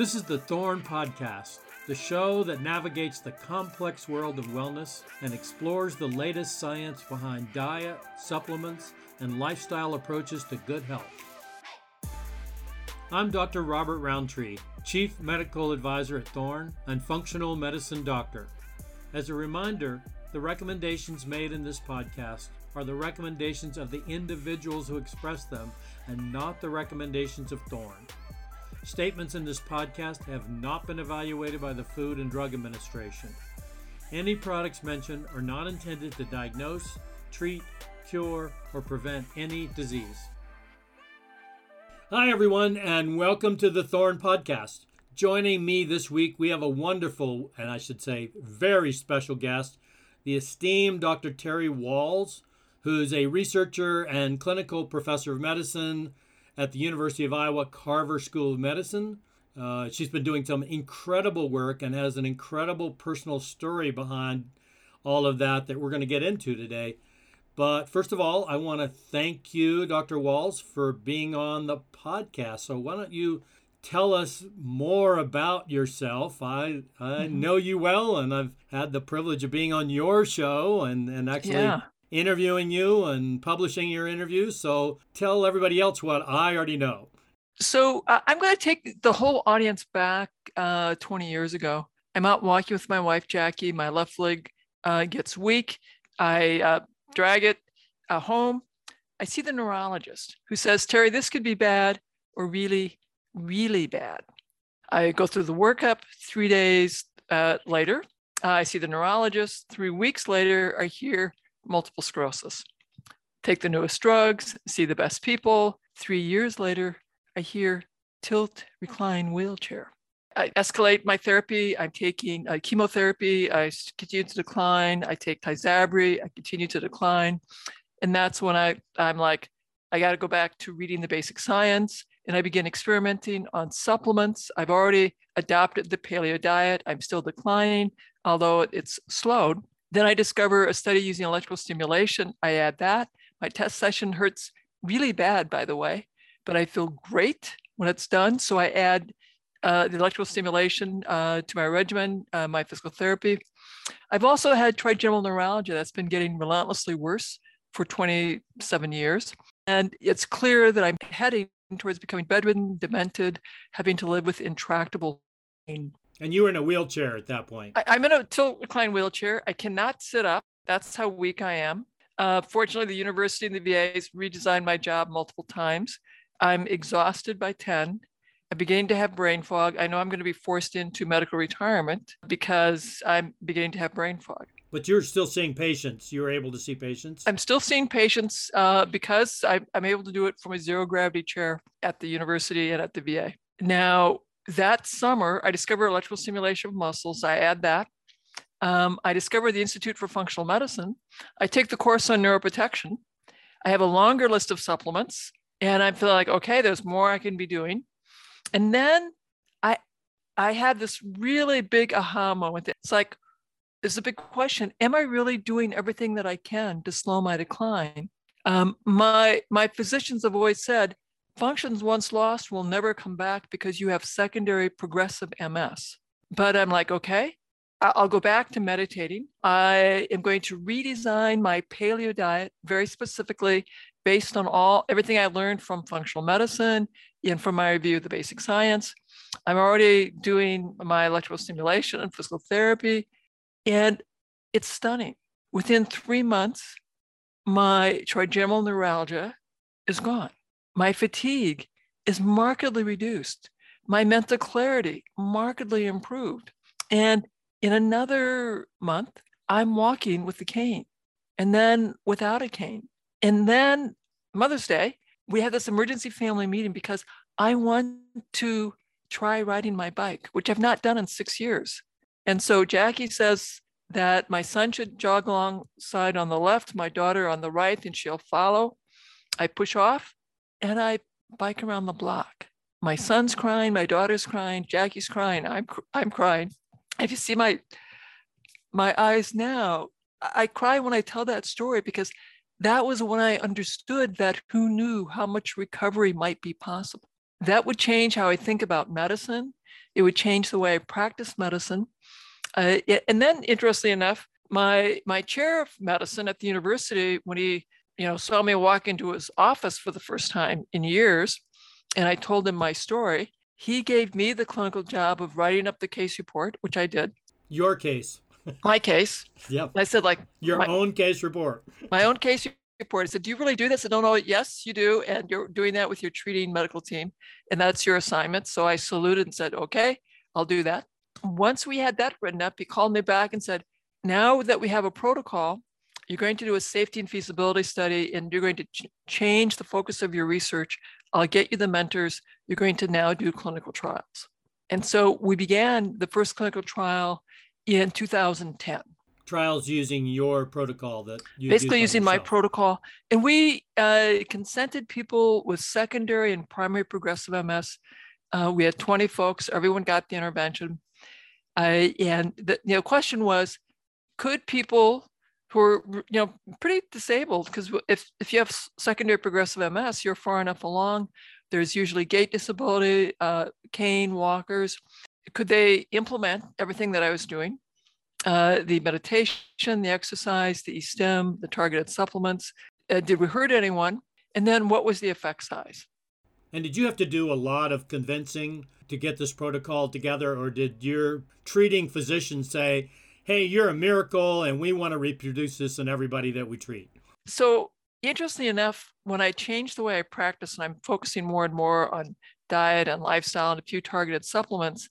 This is the Thorne Podcast, the show that navigates the complex world of wellness and explores the latest science behind diet, supplements, and lifestyle approaches to good health. I'm Dr. Robert Rountree, Chief Medical Advisor at Thorne and Functional Medicine Doctor. As a reminder, the recommendations made in this podcast are the recommendations of the individuals who express them and not the recommendations of Thorne. Statements in this podcast have not been evaluated by the Food and Drug Administration. Any products mentioned are not intended to diagnose, treat, cure, or prevent any disease. Hi, everyone, and welcome to the Thorne Podcast. Joining me this week, we have a wonderful, and I should say, very special guest, the esteemed Dr. Terry Wahls, who's a researcher and clinical professor of medicine at the University of Iowa Carver School of Medicine. Uh, she's been doing some incredible work and has an incredible personal story behind all of that that we're going to get into today. But first of all, I want to thank you, Dr. Wahls, for being on the podcast. So why don't you tell us more about yourself? I I mm-hmm. know you well, and I've had the privilege of being on your show and and actually yeah interviewing you and publishing your interviews. So tell everybody else what I already know. So uh, I'm going to take the whole audience back uh, 20 years ago. I'm out walking with my wife, Jackie. My left leg uh, gets weak. I uh, drag it uh, home. I see the neurologist who says, Terry, this could be bad or really, really bad. I go through the workup three days uh, later. I see the neurologist. Three weeks later, I hear multiple sclerosis. Take the newest drugs, see the best people. Three years later, I hear tilt, recline, wheelchair. I escalate my therapy. I'm taking uh, chemotherapy. I continue to decline. I take Tysabri. I continue to decline. And that's when I, I'm like, I got to go back to reading the basic science. And I begin experimenting on supplements. I've already adopted the paleo diet. I'm still declining, although it's slowed. Then I discover a study using electrical stimulation. I add that. My test session hurts really bad, by the way, but I feel great when it's done. So I add uh, the electrical stimulation uh, to my regimen, uh, my physical therapy. I've also had trigeminal neuralgia that's been getting relentlessly worse for 27 years. And it's clear that I'm heading towards becoming bedridden, demented, having to live with intractable pain and you were in a wheelchair at that point. I, am in a tilt recline wheelchair. I cannot sit up. That's how weak I am. Uh, fortunately, the university and the VA has redesigned my job multiple times. I'm exhausted by 10. I'm beginning to have brain fog. I know I'm going to be forced into medical retirement because I'm beginning to have brain fog. But you're still seeing patients. You're able to see patients. I'm still seeing patients uh, because I, I'm able to do it from a zero gravity chair at the university and at the VA. Now, that summer, I discovered electrical stimulation of muscles. I add that. Um, I discovered the Institute for Functional Medicine. I take the course on neuroprotection. I have a longer list of supplements, and I feel like, okay, there's more I can be doing. And then I, I had this really big aha moment. It's like, it's a big question. Am I really doing everything that I can to slow my decline? Um, my my physicians have always said functions once lost will never come back because you have secondary progressive MS. But I'm like, okay, I'll go back to meditating. I am going to redesign my paleo diet very specifically based on all everything I learned from functional medicine and from my review of the basic science. I'm already doing my electrical stimulation and physical therapy, and it's stunning. Within three months, my trigeminal neuralgia is gone. My fatigue is markedly reduced. My mental clarity markedly improved. And in another month, I'm walking with a cane and then without a cane. And then Mother's Day, we had this emergency family meeting because I want to try riding my bike, which I've not done in six years. And so Jackie says that my son should jog alongside on the left, my daughter on the right, and she'll follow. I push off and I bike around the block. My son's crying, my daughter's crying, Jackie's crying, I'm I'm crying. If you see my my eyes now, I cry when I tell that story because that was when I understood that who knew how much recovery might be possible. That would change how I think about medicine. It would change the way I practice medicine. Uh, and then, interestingly enough, my my chair of medicine at the university, when he you know saw me walk into his office for the first time in years, and I told him my story, he gave me the clinical job of writing up the case report, which I did. Your case. My case. Yep. I said, like your my, own case report. My own case report. I said, Do you really do this? I don't know. Yes, you do. And you're doing that with your treating medical team. And that's your assignment. So I saluted and said, Okay, I'll do that. Once we had that written up, he called me back and said, Now that we have a protocol, you're going to do a safety and feasibility study and you're going to ch- change the focus of your research. I'll get you the mentors. You're going to now do clinical trials. And so we began the first clinical trial in 2010 trials using your protocol that you basically using my protocol and we uh, consented people with secondary and primary progressive ms uh, we had 20 folks everyone got the intervention uh, and the you know, question was could people who are you know pretty disabled because if, if you have secondary progressive ms you're far enough along there's usually gait disability uh, cane walkers could they implement everything that i was doing uh, the meditation, the exercise, the e-stim, the targeted supplements. Uh, did we hurt anyone? And then what was the effect size? And did you have to do a lot of convincing to get this protocol together, or did your treating physician say, hey, you're a miracle and we want to reproduce this in everybody that we treat? So, interestingly enough, when I changed the way I practice and I'm focusing more and more on diet and lifestyle and a few targeted supplements,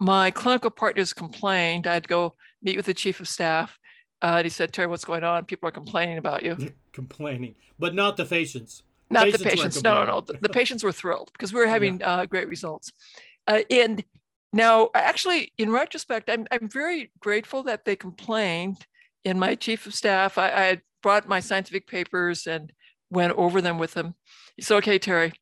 my clinical partners complained. I'd go meet with the chief of staff. Uh, and he said, Terry, what's going on? People are complaining about you. complaining, but not the patients. Not patients the patients. No, no, no. The, the, patients were thrilled because we were having yeah. uh, great results. Uh, and now, actually, in retrospect, I'm, I'm very grateful that they complained. And my chief of staff, I, I had brought my scientific papers and went over them with him. Said, okay, Terry,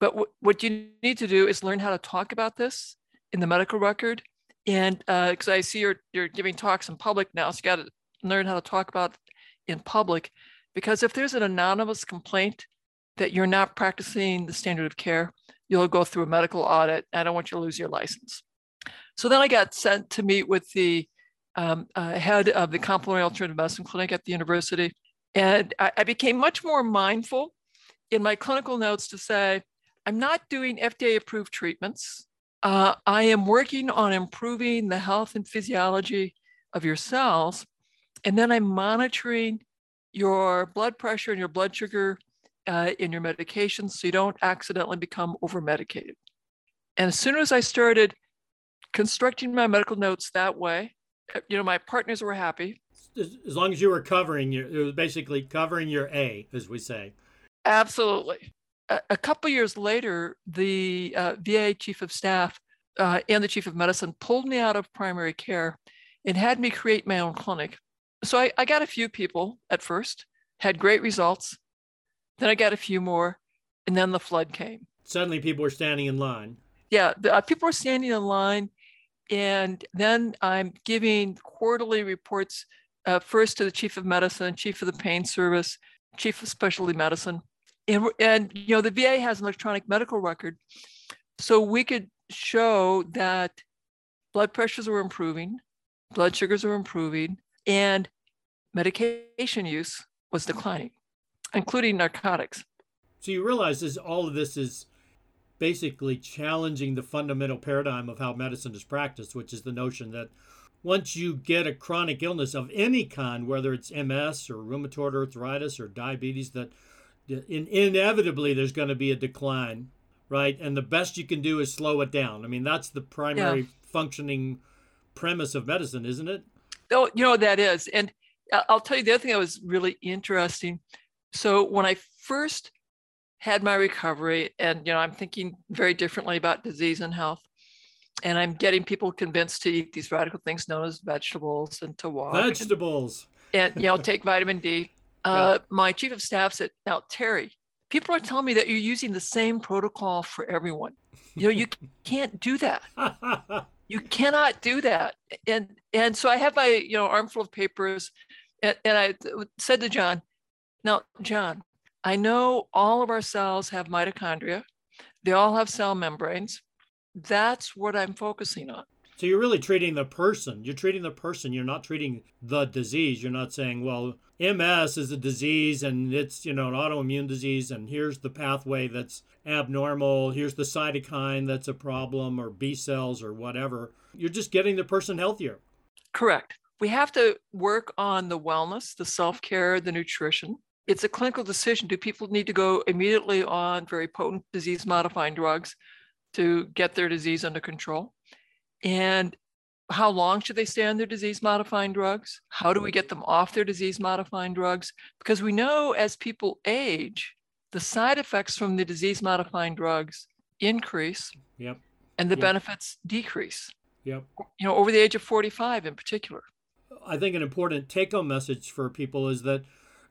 but w- what you need to do is learn how to talk about this in the medical record. And because uh, I see you're, you're giving talks in public now, so you got to learn how to talk about in public. Because if there's an anonymous complaint that you're not practicing the standard of care, you'll go through a medical audit. I don't want you to lose your license. So then I got sent to meet with the um, uh, head of the complementary alternative medicine clinic at the university. And I, I became much more mindful in my clinical notes to say, I'm not doing FDA approved treatments. Uh, I am working on improving the health and physiology of your cells. And then I'm monitoring your blood pressure and your blood sugar uh, in your medications so you don't accidentally become over medicated. And as soon as I started constructing my medical notes that way, uh, you know, my partners were happy. As long as you were covering your, it was basically covering your A, as we say. Absolutely a, couple years later, the uh, VA chief of staff uh, and the chief of medicine pulled me out of primary care and had me create my own clinic. So I, I got a few people at first, had great results. Then I got a few more, and then the flood came. Suddenly, people were standing in line. Yeah, the, uh, people were standing in line, and then I'm giving quarterly reports uh, first to the chief of medicine, chief of the pain service, chief of specialty medicine, and, and you know the VA has an electronic medical record, so we could show that blood pressures were improving, blood sugars were improving, and medication use was declining, including narcotics. So you realize this, all of this is basically challenging the fundamental paradigm of how medicine is practiced, which is the notion that once you get a chronic illness of any kind, whether it's MS or rheumatoid arthritis or diabetes, that in, inevitably there's going to be a decline, right? And the best you can do is slow it down. I mean, that's the primary yeah. functioning premise of medicine, isn't it? Oh, you know that is, and uh, I'll tell you the other thing that was really interesting. So when I first had my recovery, and you know, I'm thinking very differently about disease and health, and I'm getting people convinced to eat these radical things known as vegetables and to walk. Vegetables. And, and you know, take vitamin D. Uh, my chief of staff said, "Now, Terry, people are telling me that you're using the same protocol for everyone. You know, you can't do that. you cannot do that." And and so I have my you know armful of papers, and, and I said to John, "Now, John, I know all of our cells have mitochondria. They all have cell membranes. that's what I'm focusing on. So you're really treating the person. You're treating the person. You're not treating the disease. You're not saying, well, MS is a disease and it's, you know, an autoimmune disease and here's the pathway that's abnormal. Here's the cytokine that's a problem or B cells or whatever. You're just getting the person healthier. Correct. We have to work on the wellness, the self-care, the nutrition. It's a clinical decision. Do people need to go immediately on very potent disease modifying drugs to get their disease under control? And how long should they stay on their disease modifying drugs? How do we get them off their disease modifying drugs? Because we know as people age, the side effects from the disease modifying drugs increase yep. and the yep. benefits decrease. Yep. You know, over the age of 45 in particular. I think an important take home message for people is that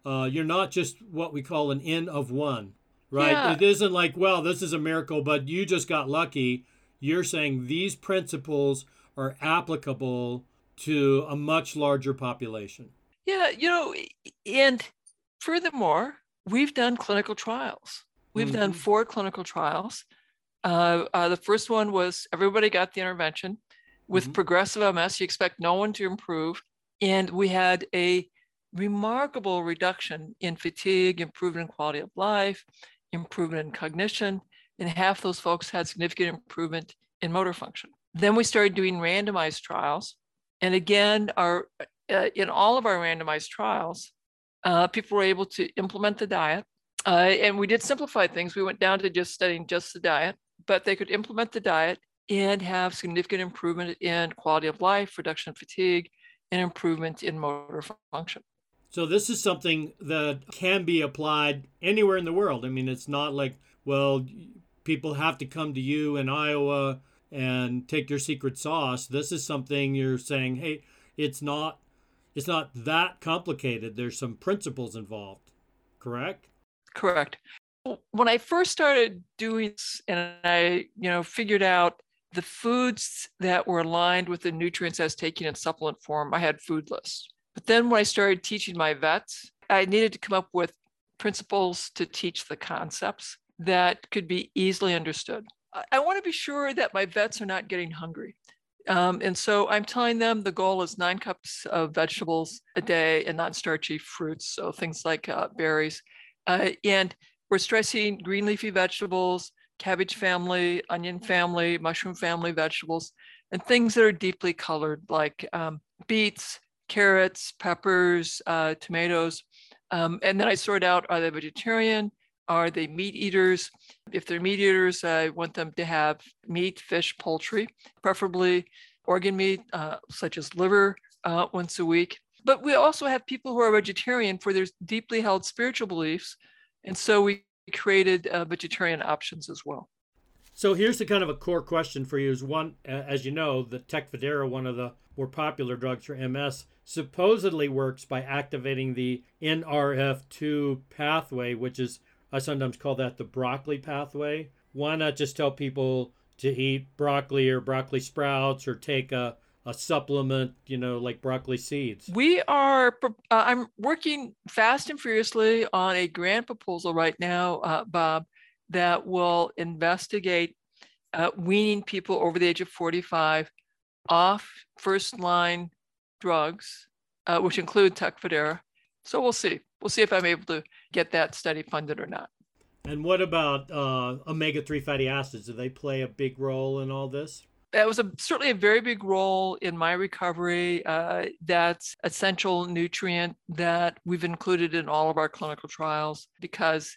uh, you're not just what we call an N of one, right? Yeah. It isn't like, well, this is a miracle, but you just got lucky. You're saying these principles are applicable to a much larger population. Yeah, you know, and furthermore, we've done clinical trials. We've mm-hmm. done four clinical trials. Uh, uh, the first one was everybody got the intervention. With mm-hmm. progressive MS, you expect no one to improve. And we had a remarkable reduction in fatigue, improvement in quality of life, improvement in cognition, and half those folks had significant improvement in motor function. Then we started doing randomized trials. And again, our, uh, in all of our randomized trials, uh, people were able to implement the diet. Uh, and we did simplify things. We went down to just studying just the diet, but they could implement the diet and have significant improvement in quality of life, reduction of fatigue, and improvement in motor function. So this is something that can be applied anywhere in the world. I mean, it's not like, well, people have to come to you in Iowa and take your secret sauce. This is something you're saying, hey, it's not it's not that complicated. There's some principles involved. Correct? Correct. When I first started doing this and I, you know, figured out the foods that were aligned with the nutrients I was taking in supplement form, I had food lists. But then when I started teaching my vets, I needed to come up with principles to teach the concepts that could be easily understood. I want to be sure that my vets are not getting hungry. Um, and so I'm telling them the goal is nine cups of vegetables a day and non starchy fruits, so things like uh, berries. Uh, and we're stressing green leafy vegetables, cabbage family, onion family, mushroom family vegetables, and things that are deeply colored like um, beets, carrots, peppers, uh, tomatoes. Um, and then I sort out are they vegetarian? Are they meat eaters? If they're meat eaters, I want them to have meat, fish, poultry, preferably organ meat, uh, such as liver, uh, once a week. But we also have people who are vegetarian for their deeply held spiritual beliefs. And so we created uh, vegetarian options as well. So here's the kind of a core question for you is one, as you know, the Tecfidera, one of the more popular drugs for MS, supposedly works by activating the NRF2 pathway, which is I sometimes call that the broccoli pathway. Why not just tell people to eat broccoli or broccoli sprouts or take a, a supplement, you know, like broccoli seeds? We are, uh, I'm working fast and furiously on a grant proposal right now, uh, Bob, that will investigate uh, weaning people over the age of 45 off first line drugs, uh, which include Tecfidera. So we'll see. We'll see if I'm able to get that study funded or not. And what about uh, omega 3 fatty acids? Do they play a big role in all this? That was a, certainly a very big role in my recovery. Uh, that's essential nutrient that we've included in all of our clinical trials because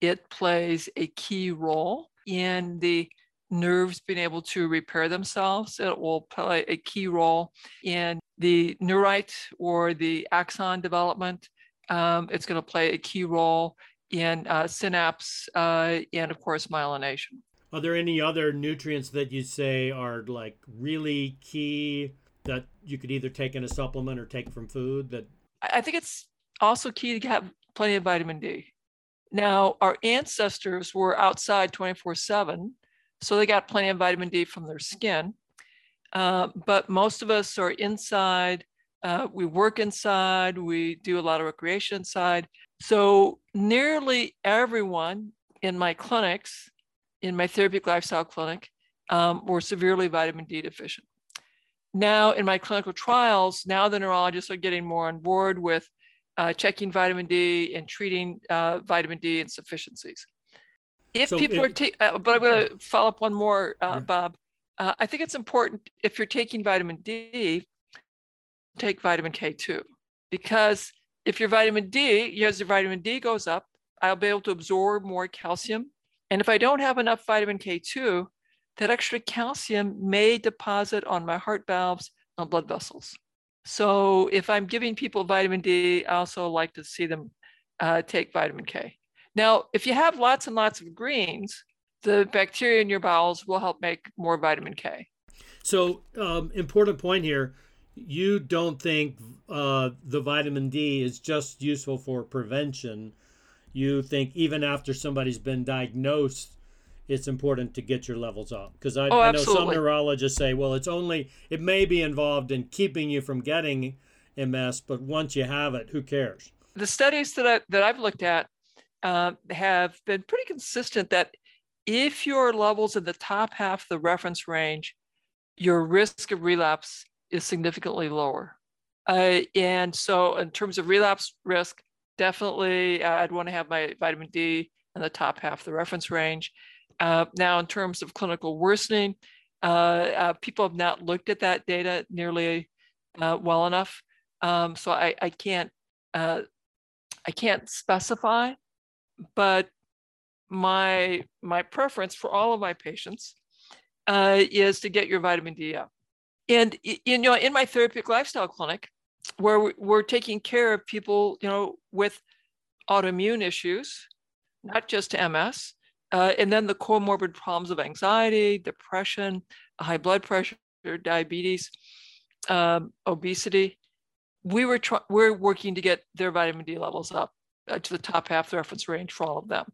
it plays a key role in the nerves being able to repair themselves. It will play a key role in the neurite or the axon development um, it's going to play a key role in uh, synapse uh, and, of course, myelination. Are there any other nutrients that you say are like really key that you could either take in a supplement or take from food? That I think it's also key to have plenty of vitamin D. Now, our ancestors were outside 24 7, so they got plenty of vitamin D from their skin. Uh, but most of us are inside uh, we work inside, we do a lot of recreation inside. So, nearly everyone in my clinics, in my therapeutic lifestyle clinic, um, were severely vitamin D deficient. Now, in my clinical trials, now the neurologists are getting more on board with uh, checking vitamin D and treating uh, vitamin D insufficiencies. If so people it, are taking, uh, but I'm going to follow up one more, uh, yeah. Bob. Uh, I think it's important if you're taking vitamin D, take vitamin K too, because if your vitamin D, as your vitamin D goes up, I'll be able to absorb more calcium. And if I don't have enough vitamin K2, that extra calcium may deposit on my heart valves and blood vessels. So if I'm giving people vitamin D, I also like to see them uh, take vitamin K. Now, if you have lots and lots of greens, the bacteria in your bowels will help make more vitamin K. So, um, important point here you don't think uh, the vitamin D is just useful for prevention. You think even after somebody's been diagnosed, it's important to get your levels up because I, oh, I know some neurologists say, well, it's only it may be involved in keeping you from getting MS, but once you have it, who cares? The studies that I, that I've looked at uh, have been pretty consistent that if your levels in the top half of the reference range, your risk of relapse is significantly lower. Uh, and so, in terms of relapse risk, definitely uh, I'd want to have my vitamin D in the top half of the reference range. Uh, now, in terms of clinical worsening, uh, uh, people have not looked at that data nearly uh, well enough, um, so I, I can't uh, I can't specify. But my my preference for all of my patients uh, is to get your vitamin D up. And you know, in my therapeutic lifestyle clinic, where we're taking care of people, you know, with autoimmune issues, not just MS, uh, and then the comorbid problems of anxiety, depression, high blood pressure, diabetes, um, obesity. We were tr- we're working to get their vitamin D levels up uh, to the top half the reference range for all of them.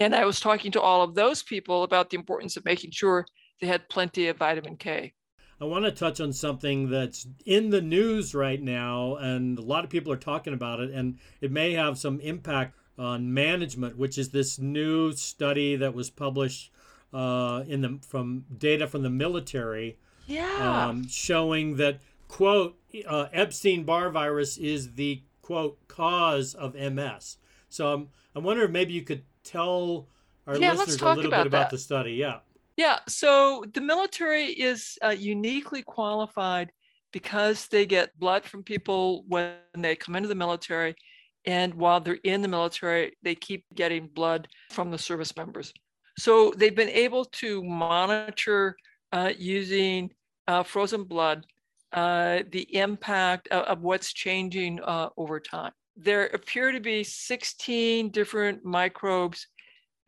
And I was talking to all of those people about the importance of making sure they had plenty of vitamin K. I want to touch on something that's in the news right now, and a lot of people are talking about it, and it may have some impact on management, which is this new study that was published uh, in the from data from the military, yeah, um, showing that quote uh, Epstein Barr virus is the quote cause of MS. So I'm I wonder if maybe you could tell our yeah, listeners a little bit about the study. Yeah. Yeah. So the military is uh, uniquely qualified because they get blood from people when they come into the military and while they're in the military, they keep getting blood from the service members. So they've been able to monitor uh, using uh, frozen blood uh, the impact of, of what's changing uh, over time. There appear to be 16 different microbes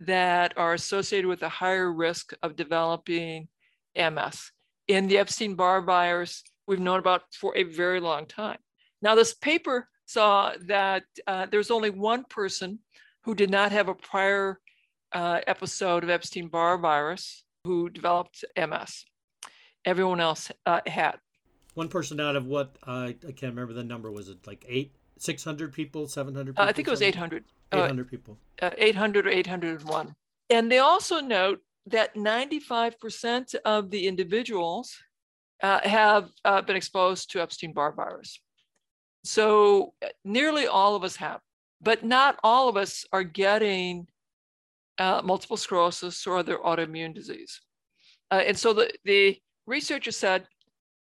that are associated with a higher risk of developing MS. In the Epstein Barr virus, we've known about for a very long time. Now, this paper saw that uh, there's only one person who did not have a prior uh, episode of Epstein Barr virus who developed MS. Everyone else uh, had. One person out of what? I can't remember the number. Was it like eight, 600 people, 700 people? Uh, I think it was 800. 800 people. Uh, 800 or 801. And they also note that 95% of the individuals uh, have been exposed to Epstein Barr virus. So uh, nearly all of us have, but not all of us are getting uh, multiple sclerosis or other autoimmune disease. Uh, and so the, the researcher said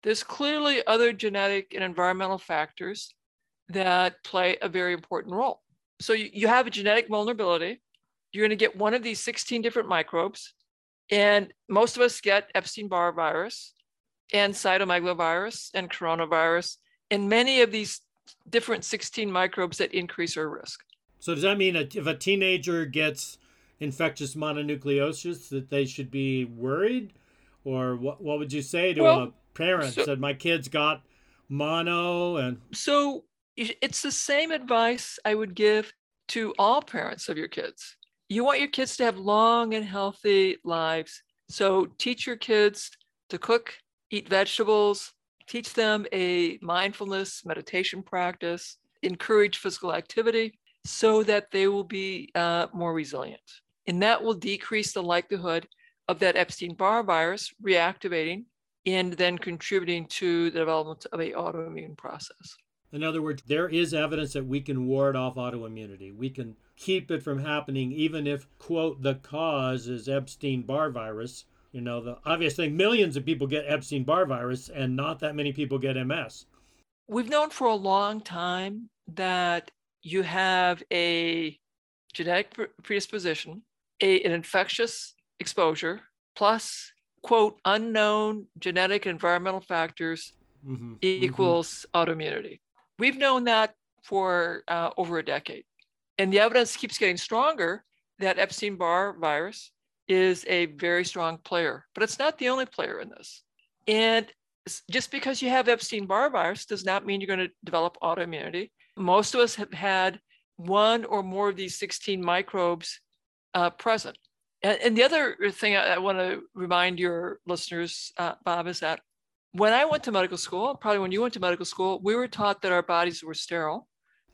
there's clearly other genetic and environmental factors that play a very important role. So you, you have a genetic vulnerability. You're going to get one of these 16 different microbes. And most of us get Epstein Barr virus and cytomegalovirus and coronavirus. And many of these different 16 microbes that increase our risk. So does that mean that if a teenager gets infectious mononucleosis that they should be worried? Or what, what would you say to well, a parent so, that my kids got mono and so it's the same advice I would give to all parents of your kids. You want your kids to have long and healthy lives. So teach your kids to cook, eat vegetables, teach them a mindfulness meditation practice, encourage physical activity so that they will be uh, more resilient. And that will decrease the likelihood of that Epstein Barr virus reactivating and then contributing to the development of a autoimmune process. In other words, there is evidence that we can ward off autoimmunity. We can keep it from happening, even if, quote, the cause is Epstein Barr virus. You know, the obvious thing millions of people get Epstein Barr virus and not that many people get MS. We've known for a long time that you have a genetic predisposition, a, an infectious exposure, plus, quote, unknown genetic environmental factors mm-hmm. equals mm-hmm. autoimmunity. We've known that for uh, over a decade. And the evidence keeps getting stronger that Epstein Barr virus is a very strong player, but it's not the only player in this. And just because you have Epstein Barr virus does not mean you're going to develop autoimmunity. Most of us have had one or more of these 16 microbes uh, present. And, and, the other thing I, I want to remind your listeners, uh, Bob, is that when I went to medical school, probably when you went to medical school, we were taught that our bodies were sterile,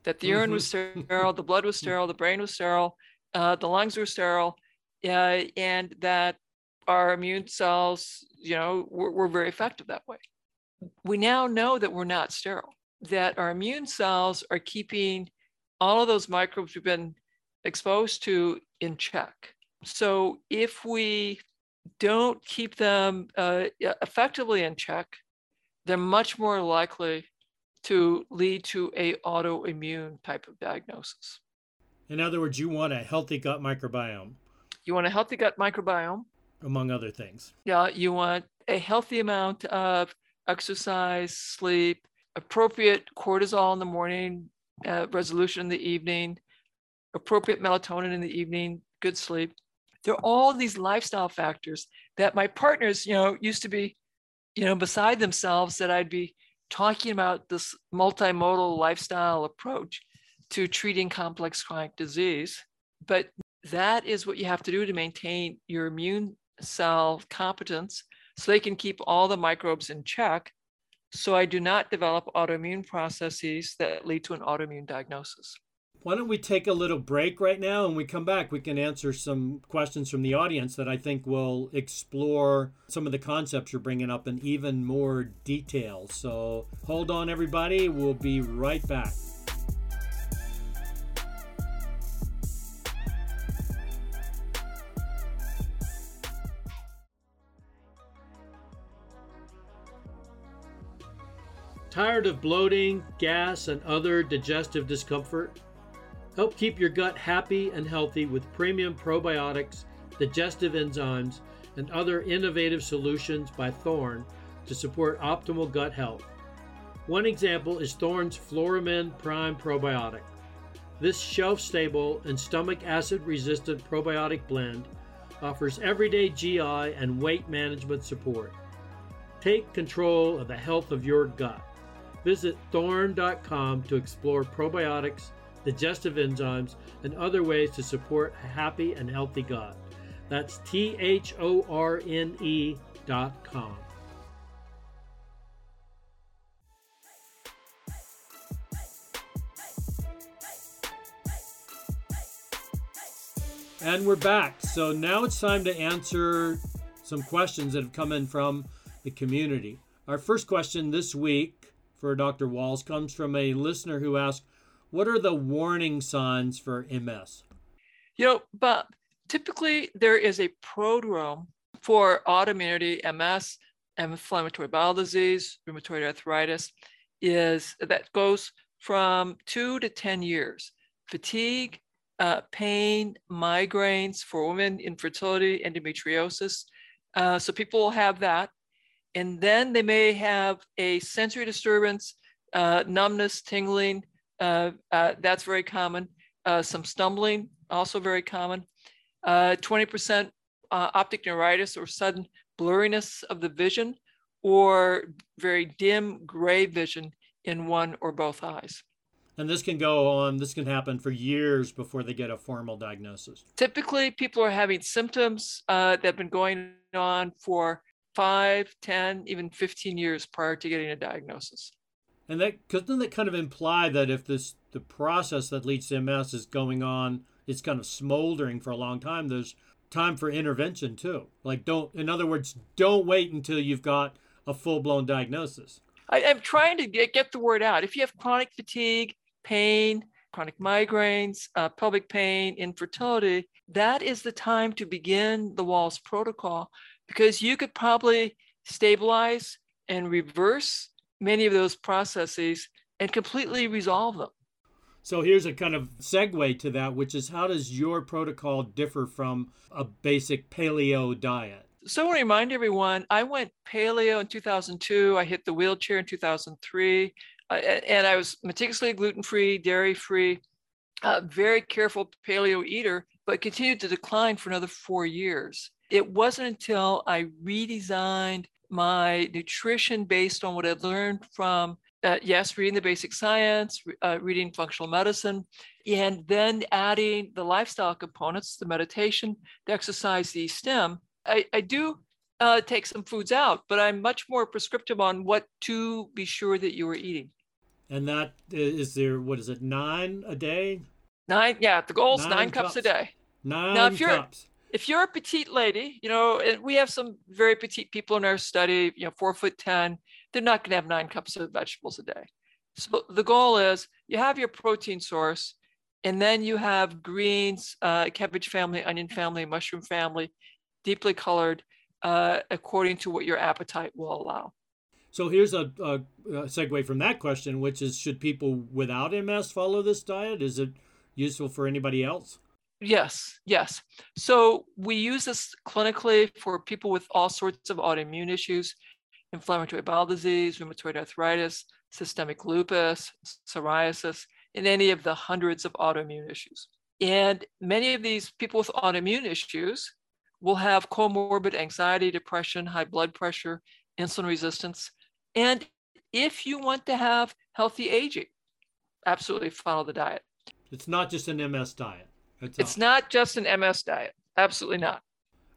that the urine was mm-hmm. sterile, the blood was sterile, the brain was sterile, uh, the lungs were sterile, uh, and that our immune cells, you know, were, were very effective that way. We now know that we're not sterile, that our immune cells are keeping all of those microbes we've been exposed to in check. So if we don't keep them uh, effectively in check, they're much more likely to lead to a autoimmune type of diagnosis. In other words, you want a healthy gut microbiome. You want a healthy gut microbiome. Among other things. Yeah, you want a healthy amount of exercise, sleep, appropriate cortisol in the morning, uh, resolution in the evening, appropriate melatonin in the evening, good sleep. There are all these lifestyle factors that my partners, you know, used to be, you know, beside themselves that I'd be talking about this multimodal lifestyle approach to treating complex chronic disease. But that is what you have to do to maintain your immune cell competence so they can keep all the microbes in check. So I do not develop autoimmune processes that lead to an autoimmune diagnosis. Why don't we take a little break right now and we come back? We can answer some questions from the audience that I think will explore some of the concepts you're bringing up in even more detail. So hold on, everybody. We'll be right back. Tired of bloating, gas, and other digestive discomfort? Help keep your gut happy and healthy with premium probiotics, digestive enzymes, and other innovative solutions by Thorne to support optimal gut health. One example is Thorne's FloraMend Prime Probiotic. This shelf stable and stomach acid resistant probiotic blend offers everyday GI and weight management support. Take control of the health of your gut. Visit thorne.com to explore probiotics digestive enzymes, and other ways to support a happy and healthy gut. That's T H O R N E dot com. And we're back. So now it's time to answer some questions that have come in from the community. Our first question this week for Dr. Wahls comes from a listener who asked, what are the warning signs for MS? You know, but typically there is a prodrome for autoimmunity, MS, inflammatory bowel disease, rheumatoid arthritis, is that goes from two to 10 years. Fatigue, uh, pain, migraines for women, infertility, endometriosis. Uh, so people will have that. And then they may have a sensory disturbance, uh, numbness, tingling, uh, uh, that's very common. Uh, some stumbling, also very common. 20% optic neuritis or sudden blurriness of the vision or very dim gray vision in one or both eyes. And this can go on, this can happen for years before they get a formal diagnosis. Typically, people are having symptoms uh, that have been going on for five, 10, even 15 years prior to getting a diagnosis. And that doesn't that kind of imply that if this the process that leads to MS is going on, it's kind of smoldering for a long time. There's time for intervention too. Like, don't, in other words, don't wait until you've got a full blown diagnosis. I, am trying to get, get the word out. If you have chronic fatigue, pain, chronic migraines, uh, pelvic pain, infertility, that is the time to begin the Wahls protocol because you could probably stabilize and reverse many of those processes and completely resolve them. So here's a kind of segue to that, which is how does your protocol differ from a basic paleo diet? So I want to remind everyone, I went paleo in 2002. I hit the wheelchair in 2003, uh, and I was meticulously gluten-free, dairy-free, uh, very careful paleo eater, but continued to decline for another four years. It wasn't until I redesigned my nutrition based on what I'd learned from, uh, yes, reading the basic science, uh, reading functional medicine, and then adding the lifestyle components, the meditation, the exercise, the stim. I, I do uh, take some foods out, but I'm much more prescriptive on what to be sure that you are eating. And that is there, what is it, nine a day? Nine, yeah, the goal is nine, nine cups. cups. a day. Nine now, if you're, cups if you're a petite lady, you know, and we have some very petite people in our study, you know, four foot 10, they're not going to have nine cups of vegetables a day. So the goal is you have your protein source, and then you have greens, uh, cabbage family, onion family, mushroom family, deeply colored, uh, according to what your appetite will allow. So here's a, a, a segue from that question, which is should people without MS follow this diet? Is it useful for anybody else? Yes, yes. So we use this clinically for people with all sorts of autoimmune issues, inflammatory bowel disease, rheumatoid arthritis, systemic lupus, psoriasis, and any of the hundreds of autoimmune issues. And many of these people with autoimmune issues will have comorbid anxiety, depression, high blood pressure, insulin resistance. And if you want to have healthy aging, absolutely follow the diet. It's not just an MS diet. It's, it's not just an MS diet. Absolutely not.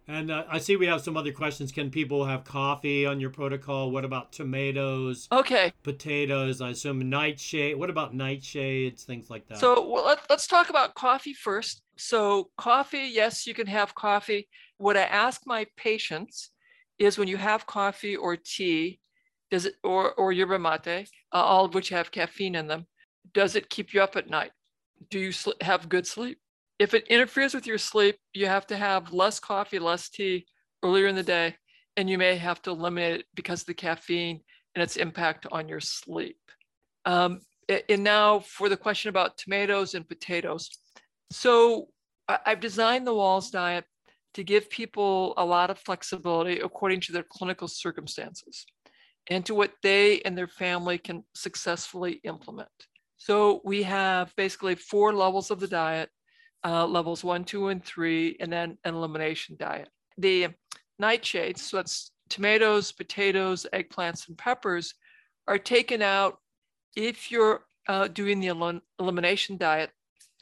And uh, I see we have some other questions. Can people have coffee on your protocol? What about tomatoes? Okay. Potatoes, I assume nightshade. What about nightshades, things like that? So well, let, let's talk about coffee first. So, coffee, yes, you can have coffee. What I ask my patients is when you have coffee or tea, does it, or, or yerba mate, uh, all of which have caffeine in them, does it keep you up at night? Do you sl- have good sleep? If it interferes with your sleep, you have to have less coffee, less tea earlier in the day, and you may have to eliminate it because of the caffeine and its impact on your sleep. Um, and now for the question about tomatoes and potatoes. So I've designed the Wahls diet to give people a lot of flexibility according to their clinical circumstances and to what they and their family can successfully implement. So we have basically four levels of the diet uh, levels one, two, and three, and then an elimination diet. The nightshades, so that's tomatoes, potatoes, eggplants, and peppers, are taken out if you're uh, doing the el- elimination diet.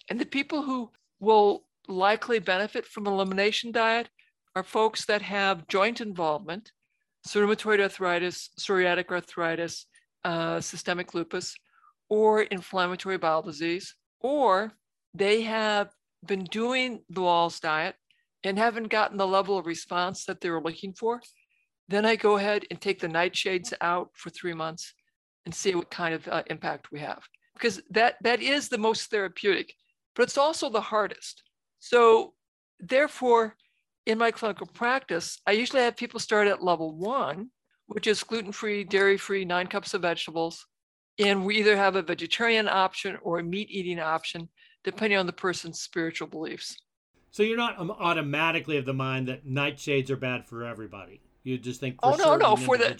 And the people who will likely benefit from elimination diet are folks that have joint involvement, so rheumatoid arthritis, psoriatic arthritis, uh, systemic lupus, or inflammatory bowel disease, or they have been doing the Wahls diet and haven't gotten the level of response that they were looking for, then I go ahead and take the nightshades out for three months and see what kind of uh, impact we have. Because that, that is the most therapeutic, but it's also the hardest. So, therefore, in my clinical practice, I usually have people start at level one, which is gluten free, dairy free, nine cups of vegetables. And we either have a vegetarian option or a meat eating option depending on the person's spiritual beliefs. So you're not um, automatically of the mind that nightshades are bad for everybody. You just think oh no no for the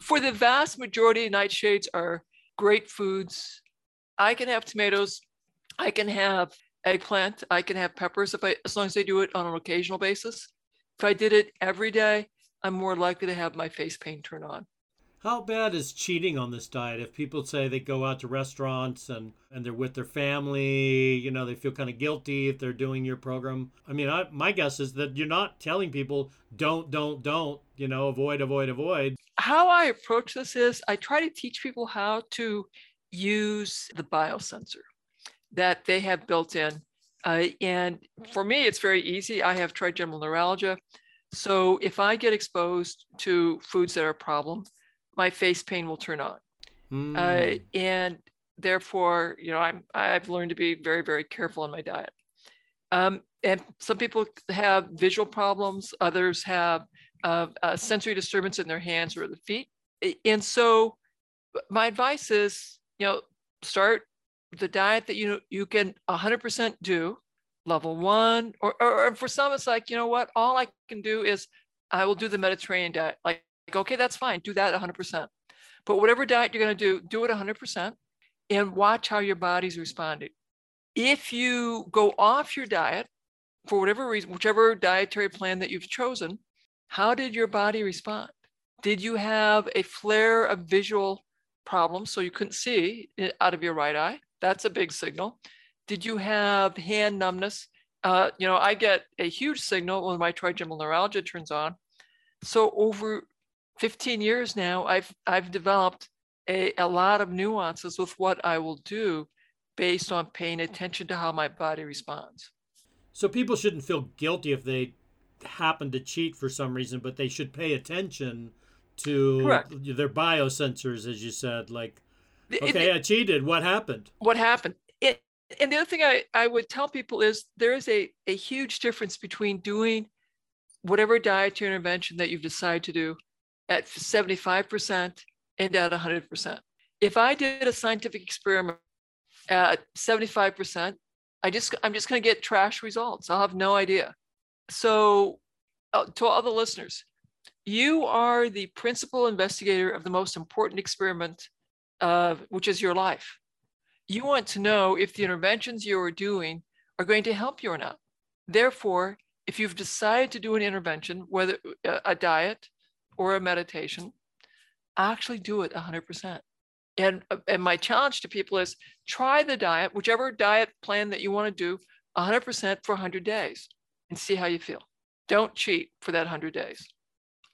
for the vast majority, nightshades are great foods. I can have tomatoes, I can have eggplant, I can have peppers if I as long as I do it on an occasional basis. If I did it every day, I'm more likely to have my face pain turn on. How bad is cheating on this diet? If people say they go out to restaurants and, and they're with their family, you know, they feel kind of guilty if they're doing your program. I mean, I, my guess is that you're not telling people don't, don't, don't, you know, avoid, avoid, avoid. How I approach this is I try to teach people how to use the biosensor that they have built in Uh, and for me, it's very easy. I have trigeminal neuralgia. So if I get exposed to foods that are a problem, my face pain will turn on. Mm. Uh, and therefore, you know, I'm I've learned to be very, very careful in my diet. Um, and some people have visual problems, others have uh, sensory disturbance in their hands or the feet. And so my advice is, you know, start the diet that you you can 100% do level one or, or, or for some it's like you know what all i can do is i will do the mediterranean diet like okay that's fine. Do that 100% but whatever diet you're going to do do it 100% and watch how your body's responding. If you go off your diet for whatever reason whichever dietary plan that you've chosen how did your body respond? Did you have a flare of visual problems so you couldn't see out of your right eye? That's a big signal. Did you have hand numbness? Uh, you know, I get a huge signal when my trigeminal neuralgia turns on. So over 15 years now, I've I've developed a, a lot of nuances with what I will do based on paying attention to how my body responds. So people shouldn't feel guilty if they happen to cheat for some reason, but they should pay attention to Correct. their biosensors, as you said. Like, okay, it, I cheated. What happened? What happened? It and the other thing I, I would tell people is there is a, a huge difference between doing whatever dietary intervention that you've decided to do at 75% and at 100%. If I did a scientific experiment at 75%, I just I'm just going to get trash results. I'll have no idea. So uh, to all the listeners, you are the principal investigator of the most important experiment, uh, which is your life you want to know if the interventions you are doing are going to help you or not. Therefore, if you've decided to do an intervention, whether a diet or a meditation, actually do it 100%. And, and my challenge to people is try the diet, whichever diet plan that you want to do, 100% for 100 days and see how you feel. Don't cheat for that 100 days.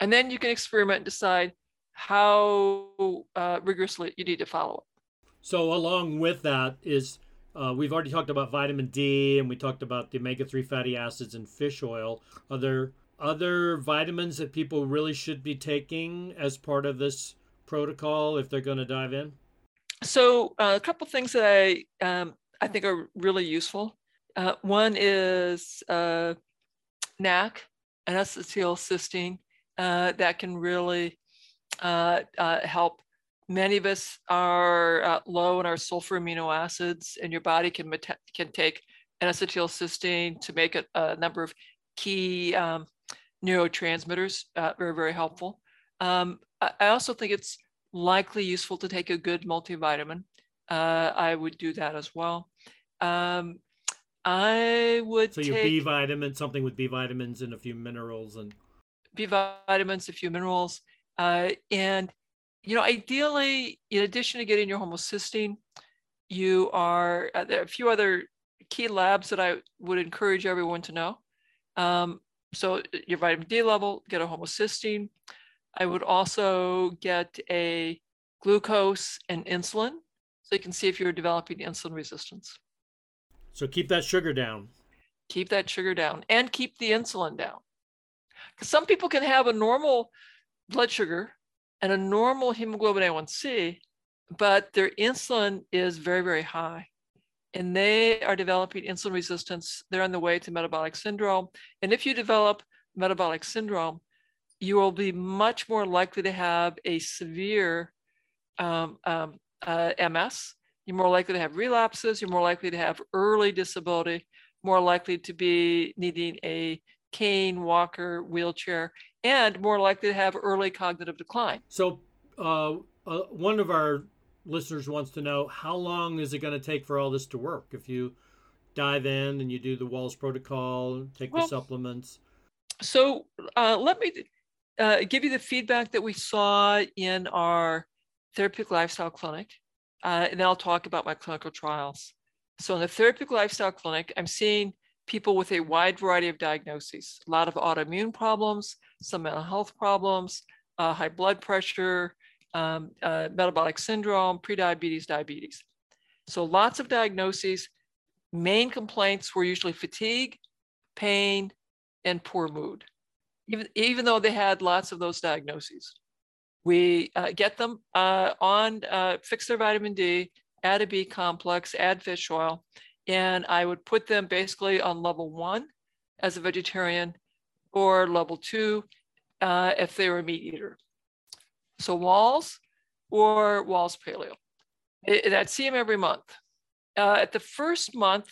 And then you can experiment and decide how uh, rigorously you need to follow it. So along with that is uh, we've already talked about vitamin D and we talked about the omega-3 fatty acids in fish oil. Are there other vitamins that people really should be taking as part of this protocol if they're going to dive in? So uh, a couple things that I um, I think are really useful. Uh, one is uh, NAC, N-acetylcysteine, uh, that can really uh, uh, help Many of us are uh, low in our sulfur amino acids, and your body can, meta- can take N-acetylcysteine to make a, a number of key um, neurotransmitters, uh, very, very helpful. Um, I, I, also think it's likely useful to take a good multivitamin. Uh, I would do that as well. Um, I would so your take B vitamin, something with B vitamins and a few minerals and B vitamins, a few minerals, uh, and you know, ideally, in addition to getting your homocysteine, you are, uh, there are a few other key labs that I would encourage everyone to know. Um, so your vitamin D level, get a homocysteine. I would also get a glucose and insulin so you can see if you're developing insulin resistance. So keep that sugar down. Keep that sugar down and keep the insulin down. Because some people can have a normal blood sugar and a normal hemoglobin A1C, but their insulin is very, very high. And they are developing insulin resistance. They're on the way to metabolic syndrome. And if you develop metabolic syndrome, you will be much more likely to have a severe um, um, uh, MS. You're more likely to have relapses. You're more likely to have early disability, more likely to be needing a cane, walker, wheelchair, and more likely to have early cognitive decline. So, uh, uh, one of our listeners wants to know how long is it going to take for all this to work? If you dive in and you do the Wahls protocol, take well, the supplements. So, uh, let me uh, give you the feedback that we saw in our therapeutic lifestyle clinic, uh, and then I'll talk about my clinical trials. So, in the therapeutic lifestyle clinic, I'm seeing people with a wide variety of diagnoses, a lot of autoimmune problems, some mental health problems, uh, high blood pressure, um, uh, metabolic syndrome, prediabetes, diabetes. So lots of diagnoses. main complaints were usually fatigue, pain, and poor mood, even, even though they had lots of those diagnoses. We uh, get them uh, on, uh, fix their vitamin D, add a B complex, add fish oil, and I would put them basically on level one as a vegetarian or level two uh, if they were a meat eater. So Wahls or Wahls Paleo. And I'd see him every month. Uh, at the first month,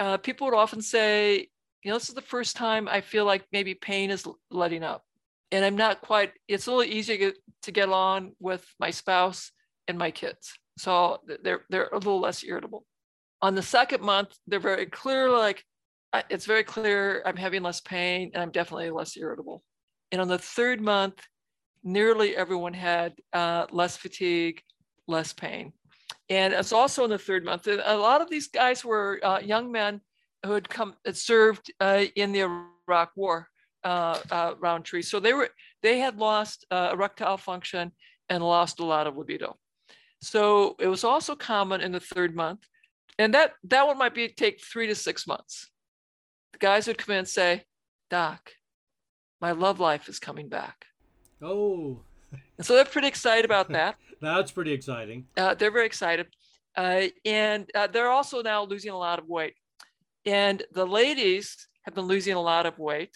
uh, people would often say, you know, this is the first time I feel like maybe pain is letting up. And I'm not quite, it's a little easier to get, to get on with my spouse and my kids. So they're, they're a little less irritable. On the second month, they're very clear, like, it's very clear I'm having less pain and I'm definitely less irritable. And on the third month, nearly everyone had uh, less fatigue, less pain. And it's also in the third month. A lot of these guys were uh, young men who had come had served uh, in the Iraq War uh, uh, Rountree. So they were they had lost uh, erectile function and lost a lot of libido. So it was also common in the third month, and that that one might be take three to six months. The guys would come in and say, "Doc, my love life is coming back." Oh. And so they're pretty excited about that. That's pretty exciting. Uh, they're very excited. Uh, and uh, they're also now losing a lot of weight. And the ladies have been losing a lot of weight.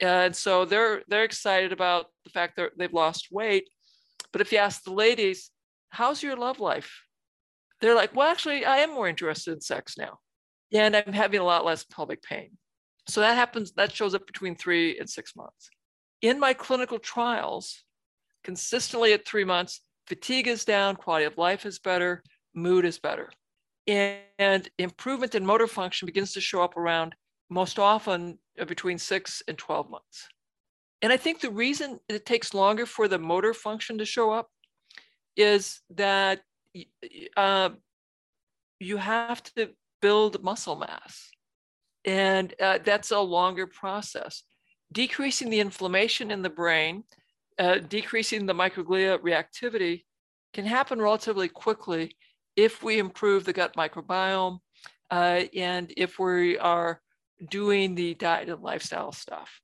And so they're they're excited about the fact that they've lost weight. But if you ask the ladies, how's your love life? They're like, well, actually, I am more interested in sex now. And I'm having a lot less pelvic pain. So that happens, that shows up between three and six months. In my clinical trials, consistently at three months, fatigue is down, quality of life is better, mood is better. And improvement in motor function begins to show up around most often between six and 12 months. And I think the reason it takes longer for the motor function to show up is that uh, you have to build muscle mass. And uh, that's a longer process. Decreasing the inflammation in the brain uh, decreasing the microglia reactivity can happen relatively quickly if we improve the gut microbiome uh, and if we are doing the diet and lifestyle stuff.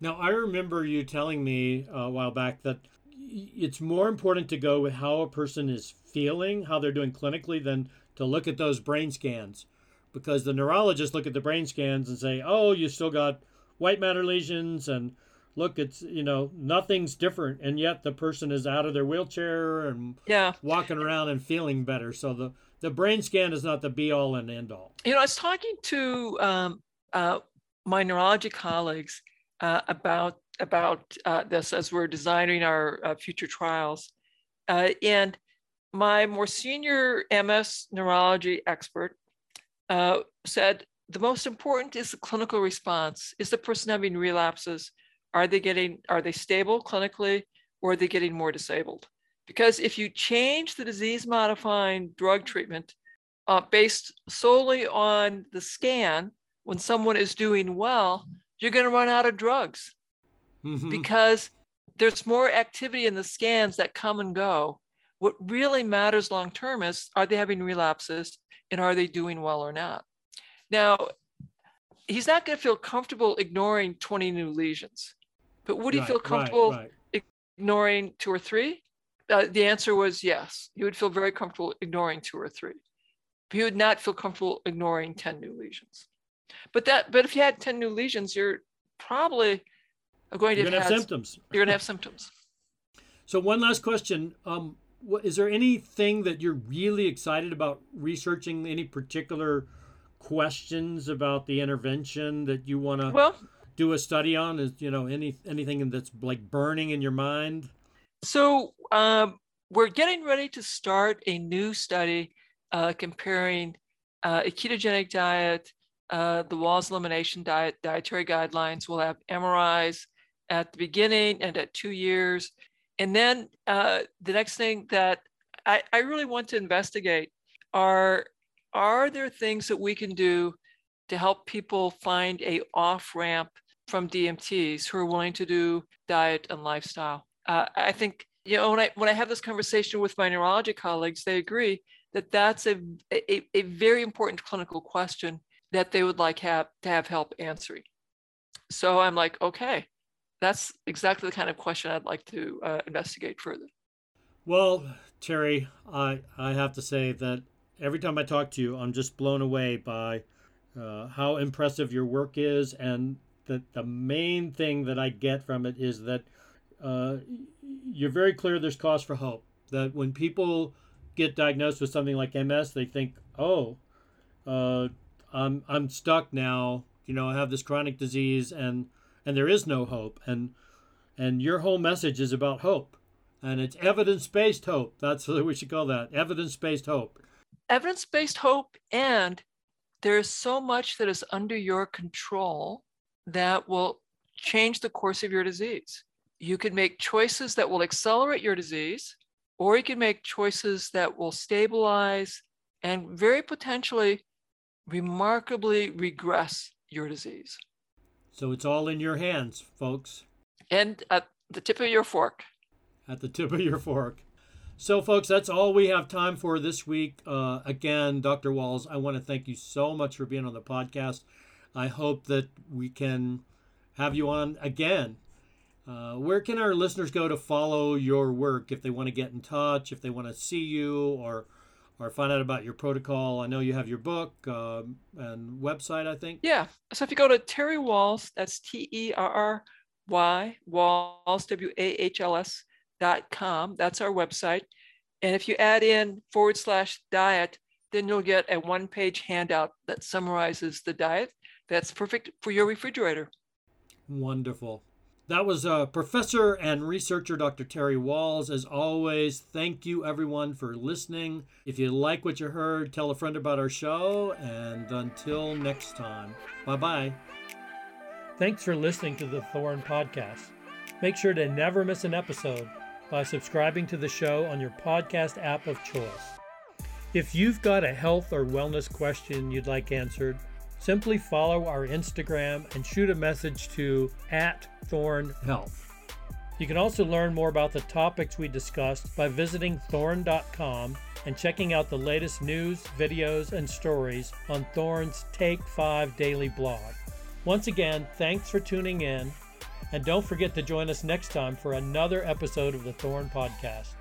Now, I remember you telling me a while back that it's more important to go with how a person is feeling, how they're doing clinically, than to look at those brain scans. Because the neurologists look at the brain scans and say, oh, you still got white matter lesions and look, it's you know nothing's different, and yet the person is out of their wheelchair and yeah, walking around and feeling better. So the the brain scan is not the be all and end all. You know, I was talking to um, uh, my neurology colleagues uh, about about uh, this as we're designing our uh, future trials, uh, and my more senior MS neurology expert uh, said the most important is the clinical response. Is the person having relapses? Are they getting, are they stable clinically or are they getting more disabled? Because if you change the disease modifying drug treatment uh, based solely on the scan, when someone is doing well, you're going to run out of drugs mm-hmm. because there's more activity in the scans that come and go. What really matters long term is are they having relapses and are they doing well or not? Now, he's not going to feel comfortable ignoring 20 new lesions. But would he right, feel comfortable right, right. ignoring two or three? Uh, the answer was yes. He would feel very comfortable ignoring two or three. He would not feel comfortable ignoring 10 new lesions. But that, but if you had 10 new lesions, you're probably going to have, have symptoms. You're going to have symptoms. So one last question. Um, what, is there anything that you're really excited about researching? Any particular questions about the intervention that you want to? Well, do a study on? Is you know any anything that's like burning in your mind? So um, we're getting ready to start a new study uh, comparing uh, a ketogenic diet, uh, the Wahls elimination diet, dietary guidelines. We'll have MRIs at the beginning and at two years. And then uh, the next thing that I, I really want to investigate are are there things that we can do to help people find a off ramp from DMTs who are willing to do diet and lifestyle. Uh, I think you know when I when I have this conversation with my neurology colleagues, they agree that that's a, a, a very important clinical question that they would like have to have help answering. So I'm like, okay, that's exactly the kind of question I'd like to uh, investigate further. Well, Terry, I, I have to say that every time I talk to you, I'm just blown away by uh, how impressive your work is. And the, the main thing that I get from it is that uh, you're very clear there's cause for hope. That when people get diagnosed with something like MS, they think, oh, uh, I'm, I'm stuck now. You know, I have this chronic disease and, and there is no hope. And, and your whole message is about hope and it's evidence-based hope. That's what we should call that, evidence-based hope. Evidence-based hope, and there's so much that is under your control that will change the course of your disease. You can make choices that will accelerate your disease, or you can make choices that will stabilize and very potentially remarkably regress your disease. So it's all in your hands, folks. And at the tip of your fork at the tip of your fork. So, folks, that's all we have time for this week. Uh, again, Dr. Wahls, I want to thank you so much for being on the podcast. I hope that we can have you on again. Uh, where can our listeners go to follow your work if they want to get in touch, if they want to see you, or or find out about your protocol? I know you have your book uh, and website. I think. Yeah. So if you go to Terry Wahls, that's T E R R Y Wahls W A H L S com. That's our website. And if you add in forward slash diet, then you'll get a one page handout that summarizes the diet. That's perfect for your refrigerator. Wonderful. That was uh, Professor and researcher Dr. Terry Wahls. As always, thank you everyone for listening. If you like what you heard, tell a friend about our show. And until next time, bye bye. Thanks for listening to the Thorne Podcast. Make sure to never miss an episode by subscribing to the show on your podcast app of choice. If you've got a health or wellness question you'd like answered, simply follow our Instagram and shoot a message to at Thorne Health. You can also learn more about the topics we discussed by visiting thorne.com and checking out the latest news, videos, and stories on Thorne's Take 5 daily blog. Once again, thanks for tuning in and don't forget to join us next time for another episode of the Thorne Podcast.